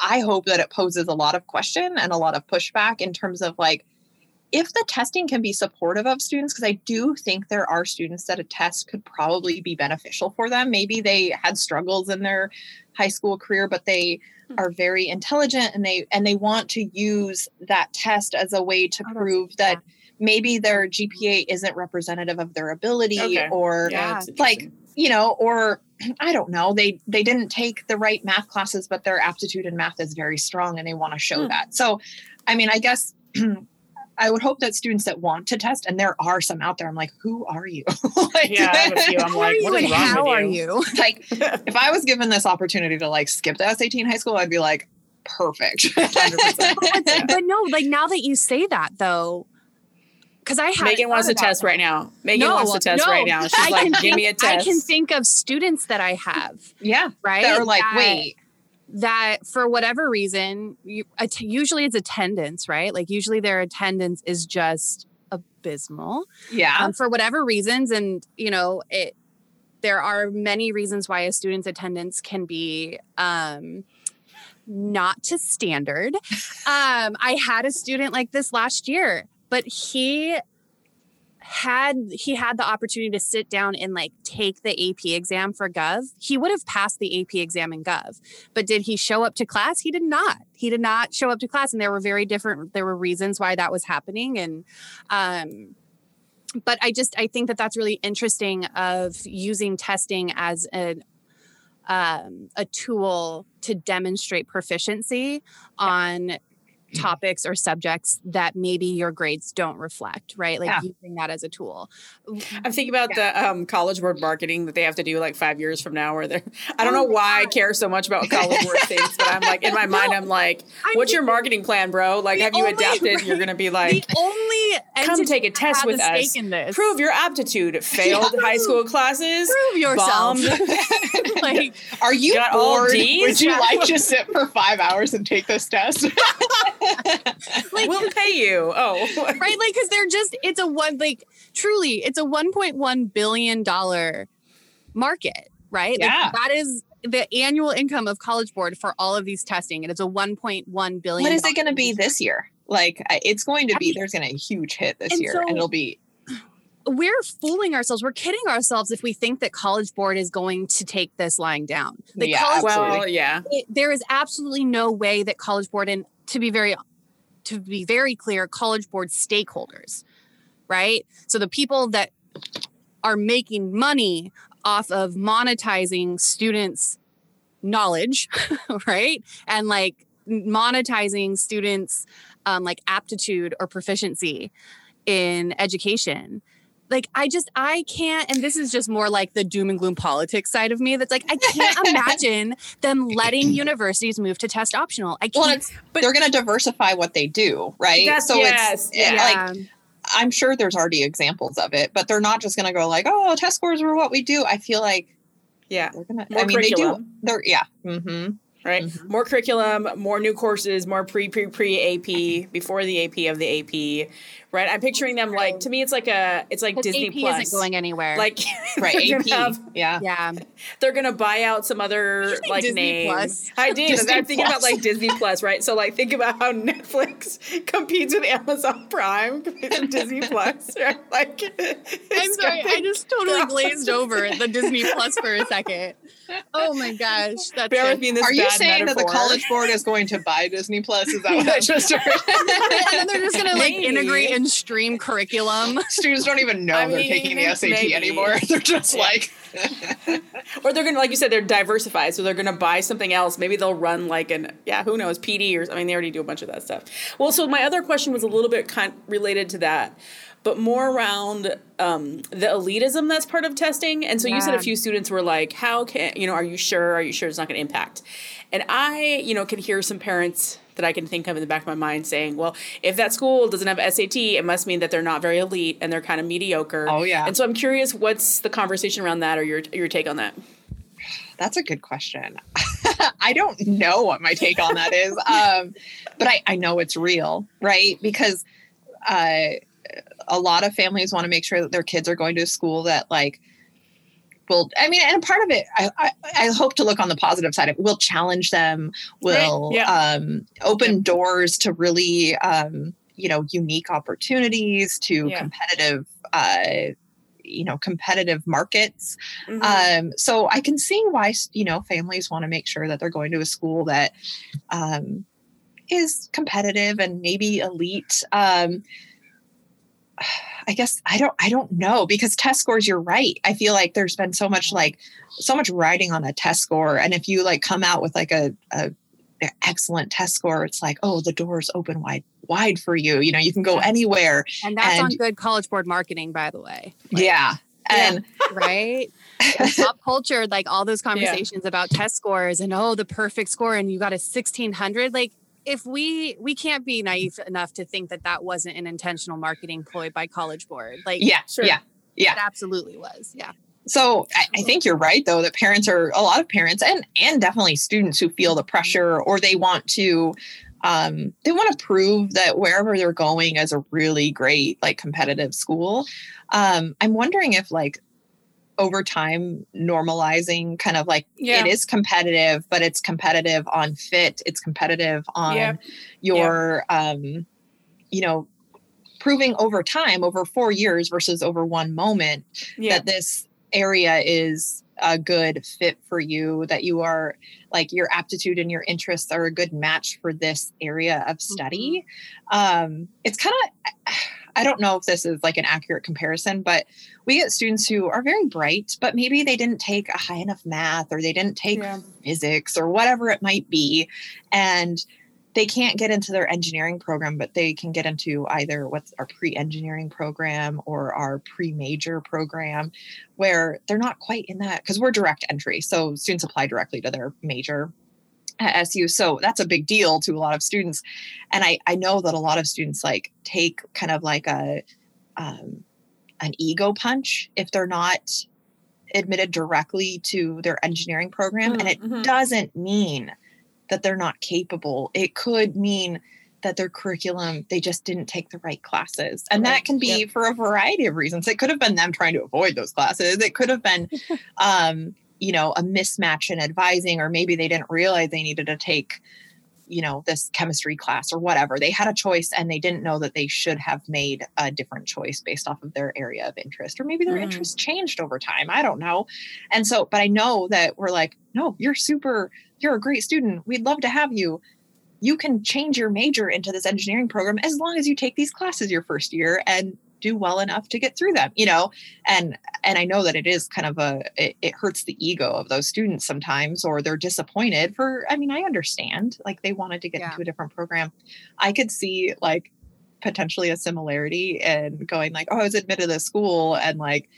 I hope that it poses a lot of question and a lot of pushback in terms of like if the testing can be supportive of students because I do think there are students that a test could probably be beneficial for them. Maybe they had struggles in their high school career but they Hmm. are very intelligent and they and they want to use that test as a way to Oh, prove that maybe their GPA isn't representative of their ability Okay. or Yeah. Yeah. like you know or i don't know they they didn't take the right math classes but their aptitude in math is very strong and they want to show Hmm. that so i mean i guess I would hope that students that want to test, and there are some out there, I'm like, who are you? like, Yeah, I have a few. I'm Who are like, you what is and wrong how with are you? you? like if I was given this opportunity to like skip the SAT in high school, I'd be like, perfect. 100%. but no, like now that you say that though, because I have Megan wants to test right now. Megan wants to test right now. She's like, give me a test. I can think of students that I have, yeah. right? That are like, that- wait, that for whatever reason, you, att- usually it's attendance, right? Like usually their attendance is just abysmal. yeah. um, for whatever reasons and you know it there are many reasons why a student's attendance can be um, not to standard um, i had a student like this last year but he had he had the opportunity to sit down and like take the AP exam for Gov, he would have passed the AP exam in Gov. But did he show up to class? He did not. He did not show up to class, and there were very different. There were reasons why that was happening, and um, but I just I think that that's really interesting of using testing as an um, a tool to demonstrate proficiency on topics or subjects that maybe your grades don't reflect, right? Like Yeah. using that as a tool. I'm thinking about the um, college board marketing that they have to do like five years from now. Where they're, I don't know Oh my why I care so much about college board things, but I'm like in my mind, I'm like, I'm what's your thinking- marketing plan, bro? Like, have you only- adapted? You're gonna be like, the like, only come entity take a test with a us. in this. Prove your aptitude. Failed high school classes. Prove yourself. like Are you Got bored? Would you like to sit for five hours and take this test? like we'll pay you. Oh, right like because they're just it's a one like truly it's a 1.1 billion dollar market right Like, Yeah. that is the annual income of college board for all of these testing and it's a 1.1 billion what is it going to be this year? Like, it's going to be, there's going to be a huge hit this And year, so- and it'll be, we're fooling ourselves. We're kidding ourselves if we think that college board is going to take this lying down. The Yeah, college absolutely. well, yeah. it, there is absolutely no way that college board and to be very to be very clear college board stakeholders right? So the people that are making money off of monetizing students knowledge right? And like monetizing students um, like aptitude or proficiency in education like I just I can't and this is just more like the doom and gloom politics side of me that's like I can't imagine them letting universities move to test optional. I well, can't it's, they're going to diversify what they do, right? That's- so yes, it's yeah. like, I'm sure there's already examples of it, but they're not just going to go like, oh, test scores are what we do. I feel like Yeah. they're going to, More I mean, they do, curriculum. they're, yeah. Mm-hmm. right? Mhm. More curriculum, more new courses, more pre pre pre AP before the AP of the AP, right? I'm picturing them like to me, it's like a it's like Disney AP Plus. isn't going anywhere. like Right. they're AP. gonna have yeah. yeah, they're gonna buy out some other like Disney name. Plus? I did. Disney I'm thinking about like Disney Plus, right? So like think about how Netflix competes with Amazon Prime, competes with Disney Plus, right? Like I'm sorry, I just totally glazed over the Disney Plus for a second. Oh my gosh, that's bear with me in this Are you bad saying that the college board is going to buy Disney Plus? Is that what I just heard? and then they're just gonna like Maybe. integrate and stream curriculum. Students don't even know I they're taking the SAT maybe. anymore. They're just Yeah. like, Or they're gonna, like you said, they're diversified, so they're gonna buy something else. Maybe they'll run like an, yeah, who knows, PD or I mean, they already do a bunch of that stuff. Well, so my other question was a little bit kind related to that, but more around um, the elitism that's part of testing. And so you said a few students were like, "How can you know? Are you sure? Are you sure it's not going to impact?" And I, you know, can hear some parents that I can think of in the back of my mind saying, "Well, if that school doesn't have SAT, it must mean that they're not very elite and they're kind of mediocre." Oh, yeah. And so I'm curious, what's the conversation around that, or your your take on that? That's a good question. I don't know what my take on that is, um, but I, I know it's real, right? Because uh, a lot of families want to make sure that their kids are going to a school that, like, will. I mean, and part of it, I, I, I hope to look on the positive side of it. Will challenge them, will Right, um, open doors to really, um, you know, unique opportunities to Yeah. competitive. Uh, you know competitive markets Mhm. um, so I can see why you know families want to make sure that they're going to a school that um, is competitive and maybe elite. Um, I guess I don't I don't know because test scores. You're right. I feel like there's been so much mm-hmm. like so much riding on a test score, and if you like come out with like a, a excellent test score, it's like, oh, the doors open wide, wide for you. You know, you can go anywhere. And that's on good college board marketing, by the way. Like, yeah. And right? And pop culture, like all those conversations about test scores and oh, the perfect score, and you got a 1600. Like, if we we can't be naive enough to think that that wasn't an intentional marketing ploy by College Board, like yeah, Sure. yeah. yeah. it absolutely was. Yeah, So I, I think you're right though that parents are a lot of parents and and definitely students who feel the pressure or they want to um, they want to prove that wherever they're going is a really great like competitive school. Um, I'm wondering if like over time normalizing kind of like Yeah. it is competitive, but it's competitive on fit, it's competitive on Yeah. your um, you know proving over time over four years versus over one moment Yeah. that this area is a good fit for you that you are like your aptitude and your interests are a good match for this area of study um it's kind of i don't know if this is like an accurate comparison but we get students who are very bright but maybe they didn't take a high enough math or they didn't take Yeah. physics or whatever it might be and they can't get into their engineering program, but they can get into either what's our pre engineering program or our pre major program, where they're not quite in that because we're direct entry. So students apply directly to their major at SU. So that's a big deal to a lot of students. And I, I know that a lot of students like take kind of like a, um, an ego punch if they're not admitted directly to their engineering program. and it Mhm. doesn't mean that they're not capable. It could mean that their curriculum, they just didn't take the right classes. And Right. that can be for a variety of reasons. It could have been them trying to avoid those classes. It could have been, um, you know, a mismatch in advising, or maybe they didn't realize they needed to take, you know, this chemistry class or whatever. They had a choice and they didn't know that they should have made a different choice based off of their area of interest, or maybe their Mm. interest changed over time. I don't know. And so, but I know that we're like, no, you're super, you're a great student. We'd love to have you. You can change your major into this engineering program as long as you take these classes your first year and do well enough to get through them, you know? And and I know that it is kind of a it, it hurts the ego of those students sometimes, or they're disappointed for I mean, I understand. Like they wanted to get Yeah. into a different program. I could see like potentially a similarity in going like, oh, I was admitted to school and like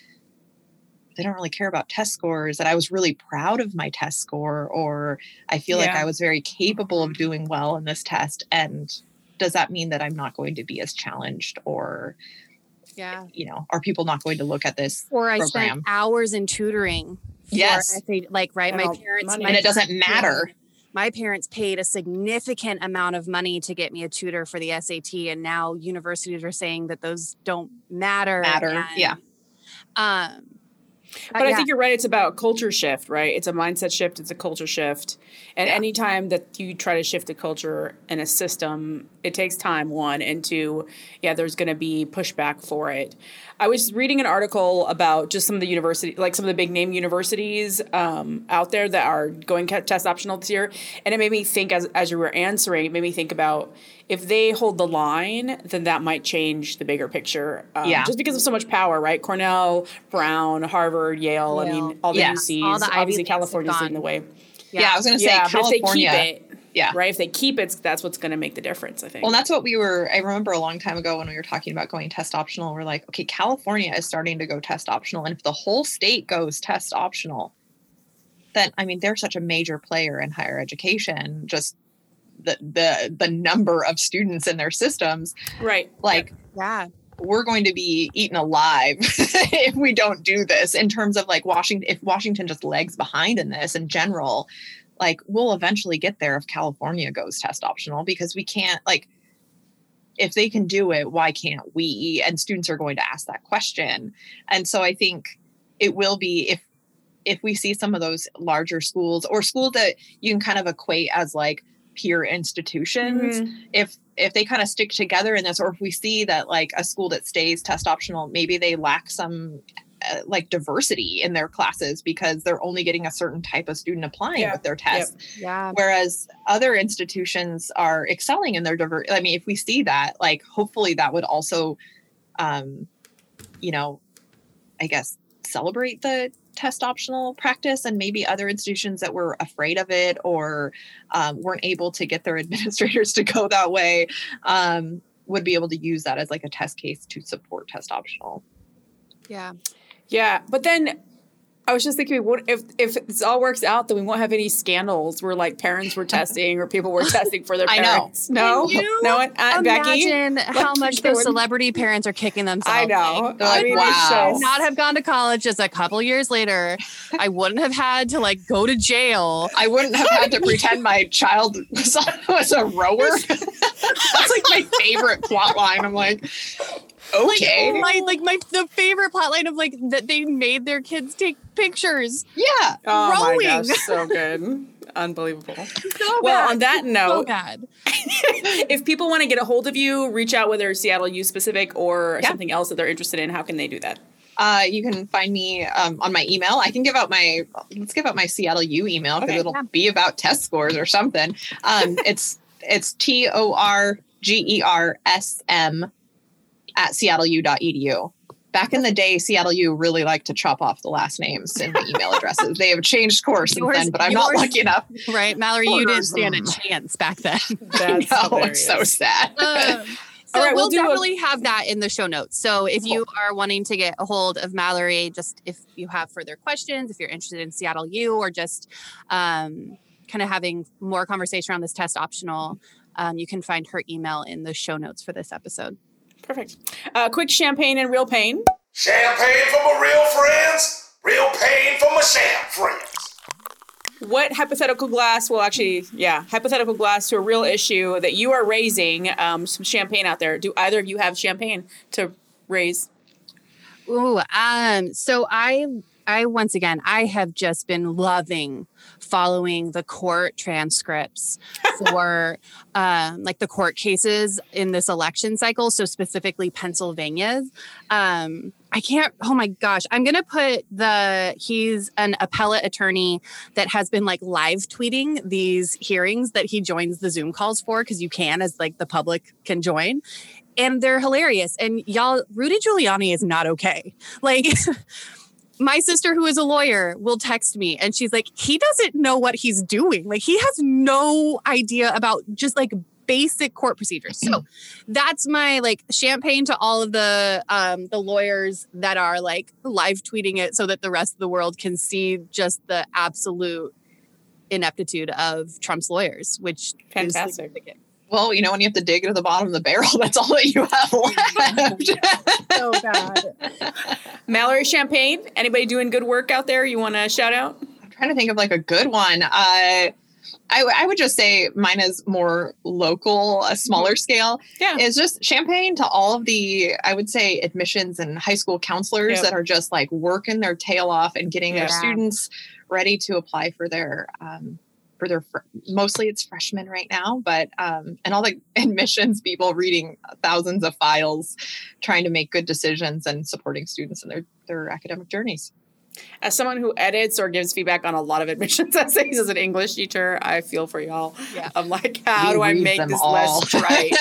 they don't really care about test scores and i was really proud of my test score or i feel like i was very capable of doing well in this test and does that mean that i'm not going to be as challenged or yeah. you know are people not going to look at this Or I program. spent hours in tutoring. Yes. essay- like right, my Oh, parents, money. my and it doesn't parents- matter my parents paid a significant amount of money to get me a tutor for the SAT, and now universities are saying that those don't matter. Matter, and, yeah. Um, But uh, I yeah. think you're right. It's about culture shift, right? It's a mindset shift. It's a culture shift. And Yeah. anytime that you try to shift a culture in a system, it takes time, one. And two, yeah, there's going to be pushback for it. I was reading an article about just some of the university, like some of the big name universities um, out there that are going test optional this year. And it made me think, as, as you were answering, it made me think about if they hold the line, then that might change the bigger picture. Um, Yeah. Just because of so much power, right? Cornell, Brown, Harvard, Yale. I mean, all the Yes. UCs. All the obviously, California's in the way. yeah, i was going to say yeah, but if they california keep it, yeah right? If they keep it, that's what's going to make the difference. I think. Well, that's what we were. I remember a long time ago when we were talking about going test optional. We're like, okay, California is starting to go test optional, and if the whole state goes test optional, then I mean, they're such a major player in higher education. Just the the the number of students in their systems, right. like yeah. we're going to be eaten alive if we don't do this in terms of like Washington if Washington just lags behind in this in general like we'll eventually get there if California goes test optional because we can't like if they can do it why can't we and students are going to ask that question and so I think it will be if if we see some of those larger schools or schools that you can kind of equate as like peer institutions Mhm. if if they kind of stick together in this or if we see that like a school that stays test optional maybe they lack some uh, like diversity in their classes because they're only getting a certain type of student applying Yeah. with their tests Yeah. whereas other institutions are excelling in their diver i mean if we see that like hopefully that would also um you know i guess celebrate the test optional practice and maybe other institutions that were afraid of it or um, weren't able to get their administrators to go that way um, would be able to use that as like a test case to support test optional Yeah. Yeah, but then I was just thinking, what if if this all works out, then we won't have any scandals where like parents were testing or people were testing for their I know. parents. No, Can you no one. Uh, Becky, Imagine how Like, much there those celebrity parents are kicking themselves. I know. Like, I mean, wow. it's not have gone to college just a couple years later. I wouldn't have had to like go to jail. I wouldn't have had to pretend my child was, was a rower. That's like my favorite plot line. I'm like, okay. My like my the favorite plotline of like that they made their kids take pictures. yeah. Oh my Rowing. gosh, so good. Unbelievable. So Well, bad. on that so note, bad. if people want to get a hold of you, reach out whether it's Seattle U specific or Yeah. something else that they're interested in, how can they do that? Uh, you can find me um, on my email. I can give out my let's give out my Seattle U email because Okay. it'll be about test scores or something. Um, it's it's T O R G E R S M at seattleu.edu. Back in the day, Seattle U really liked to chop off the last names in the email addresses. They have changed course since then, but I'm not lucky enough. Right, Mallory, you didn't stand a chance back then. That's no, hilarious. it's so sad. Um, so All right, we'll we'll, do a- definitely have that in the show notes. So if you are wanting to get a hold of Mallory, just if you have further questions, if you're interested in Seattle U or just um, kind of having more conversation around this test optional, um, you can find her email in the show notes for this episode. Perfect. Uh, quick champagne and real pain. Champagne for my real friends, real pain for my sham friends. What hypothetical glass will actually, yeah, hypothetical glass to a real issue that you are raising um, some champagne out there? Do either of you have champagne to raise? Ooh, um, so I I once again I have just been loving following the court transcripts for um like the court cases in this election cycle, so specifically Pennsylvania's. Um I can't oh my gosh, I'm gonna put the he's an appellate attorney that has been like live tweeting these hearings that he joins the Zoom calls for because you can as like the public can join and they're hilarious. And y'all, Rudy Giuliani is not okay. Like, my sister, who is a lawyer, will text me and she's like, he doesn't know what he's doing. Like, he has no idea about just like basic court procedures. So that's my like champagne to all of the um the lawyers that are like live tweeting it so that the rest of the world can see just the absolute ineptitude of Trump's lawyers, which is Fantastic. significant. Well, you know, when you have to dig to the bottom of the barrel, that's all that you have left. So bad. Mallory Champagne. Anybody doing good work out there? You want to shout out? I'm trying to think of like a good one. Uh, I, I would just say mine is more local, a smaller scale. Yeah. Is just champagne to all of the, I would say, admissions and high school counselors Yep. that are just like working their tail off and getting their students ready to apply for their um, for their fr- mostly it's freshmen right now, but um, and all the admissions people reading thousands of files, trying to make good decisions and supporting students in their their academic journeys. As someone who edits or gives feedback on a lot of admissions essays as an English teacher, I feel for y'all. Yeah. I'm like, how We do I make this all. less trite?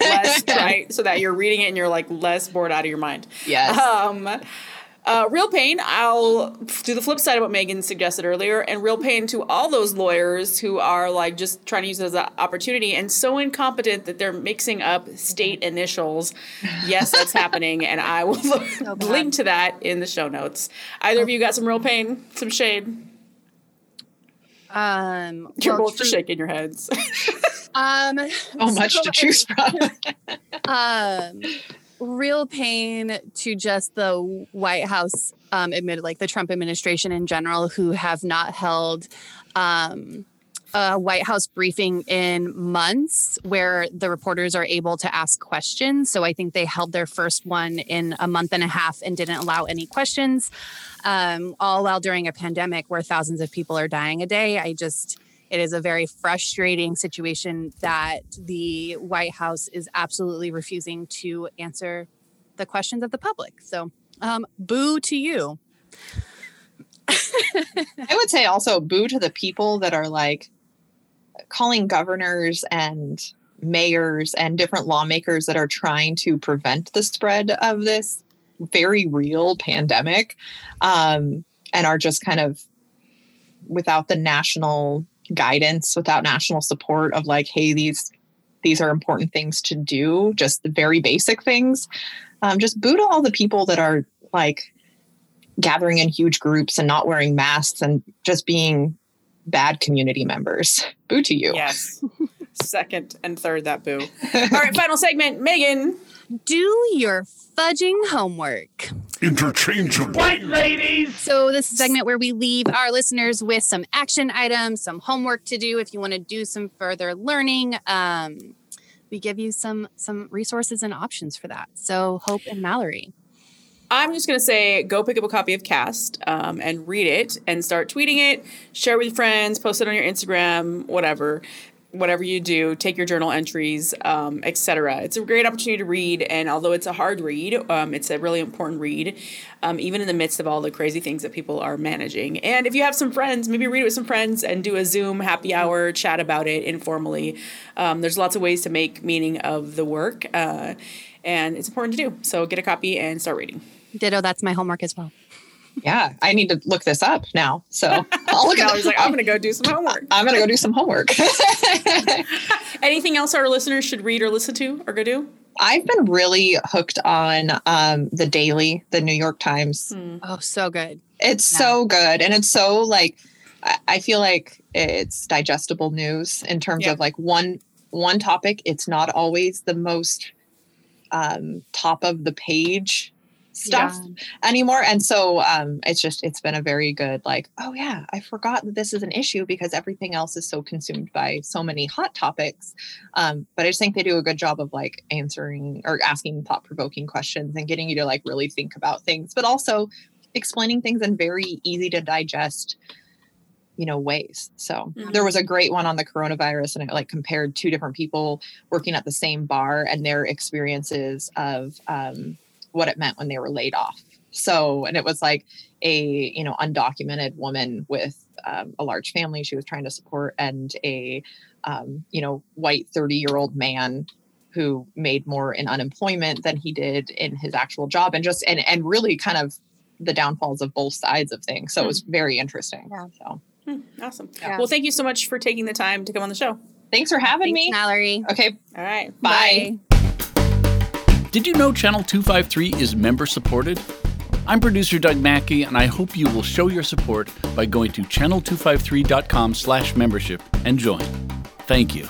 less trite so that you're reading it and you're like less bored out of your mind. Yes. Um, uh, real pain. I'll do the flip side of what Megan suggested earlier, and real pain to all those lawyers who are like just trying to use it as an opportunity and so incompetent that they're mixing up state initials. Yes, that's happening, and I will bad. link to that in the show notes. Either of you got some real pain, some shade? Um, You're well, both just true- shaking your heads. Um, so much to choose from. um, real pain to just the White House, um, admitted like the Trump administration in general, who have not held um, a White House briefing in months where the reporters are able to ask questions. So I think they held their first one in a month and a half and didn't allow any questions, um, all while during a pandemic where thousands of people are dying a day. I just, it is a very frustrating situation that the White House is absolutely refusing to answer the questions of the public. So, um, boo to you. I would say also boo to the people that are like calling governors and mayors and different lawmakers that are trying to prevent the spread of this very real pandemic. Um, and are just kind of without the national guidance, without national support of like, hey, these these are important things to do, just the very basic things. Um, just boo to all the people that are like gathering in huge groups and not wearing masks and just being bad community members. Boo to you. Yes. Second and third that boo. All right, final segment. Megan. Do your fudging homework. Interchangeable. Right, ladies. So, this is a segment where we leave our listeners with some action items, some homework to do if you want to do some further learning. Um, we give you some some resources and options for that. So, Hope and Mallory. I'm just going to say go pick up a copy of Caste um, and read it and start tweeting it, share with your friends, post it on your Instagram, whatever. Whatever you do, take your journal entries, um, etc. It's a great opportunity to read, and although it's a hard read, um, it's a really important read, um, even in the midst of all the crazy things that people are managing. And if you have some friends, maybe read it with some friends and do a Zoom happy hour chat about it informally. Um, there's lots of ways to make meaning of the work, uh, and it's important to do. So get a copy and start reading. Ditto, that's my homework as well. Yeah, I need to look this up now. So I'll look at Now he's like, I'm going to go do some homework. I'm gonna go do some homework. Anything else our listeners should read or listen to or go do? I've been really hooked on um, the Daily, the New York Times. Oh, so good. It's Yeah. so good, and it's so like I- I feel like it's digestible news in terms Yeah. of like one one topic. It's not always the most um, top of the page stuff anymore, and so um, it's just it's been a very good like oh yeah I forgot that this is an issue because everything else is so consumed by so many hot topics. Um, but I just think they do a good job of like answering or asking thought provoking questions and getting you to like really think about things, but also explaining things in very easy to digest you know ways so Mhm. there was a great one on the coronavirus and it like compared two different people working at the same bar and their experiences of um, what it meant when they were laid off so and it was like a you know undocumented woman with um, a large family she was trying to support and a um, you know white 30 year old man who made more in unemployment than he did in his actual job and just and and really kind of the downfalls of both sides of things so it was very interesting Yeah. so Hmm, awesome. Yeah. Well, thank you so much for taking the time to come on the show. thanks for having Thanks, me Mallory. okay All right. bye. Did you know Channel 253 is member supported? I'm producer Doug Mackey, and I hope you will show your support by going to channel253.com slash membership and join. Thank you.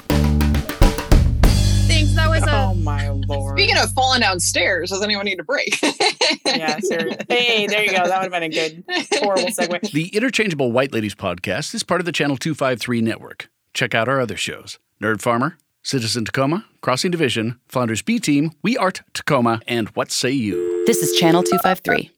Thanks. That was Oh my lord. speaking of falling downstairs does anyone need a break yeah, seriously. Hey, there you go. That would have been a good, horrible segue. The Interchangeable White Ladies podcast is part of the Channel 253 network. Check out our other shows Nerd Farmer, Citizen Tacoma, Crossing Division, Flounders B Team, We Art Tacoma, and What Say You? This is Channel 253.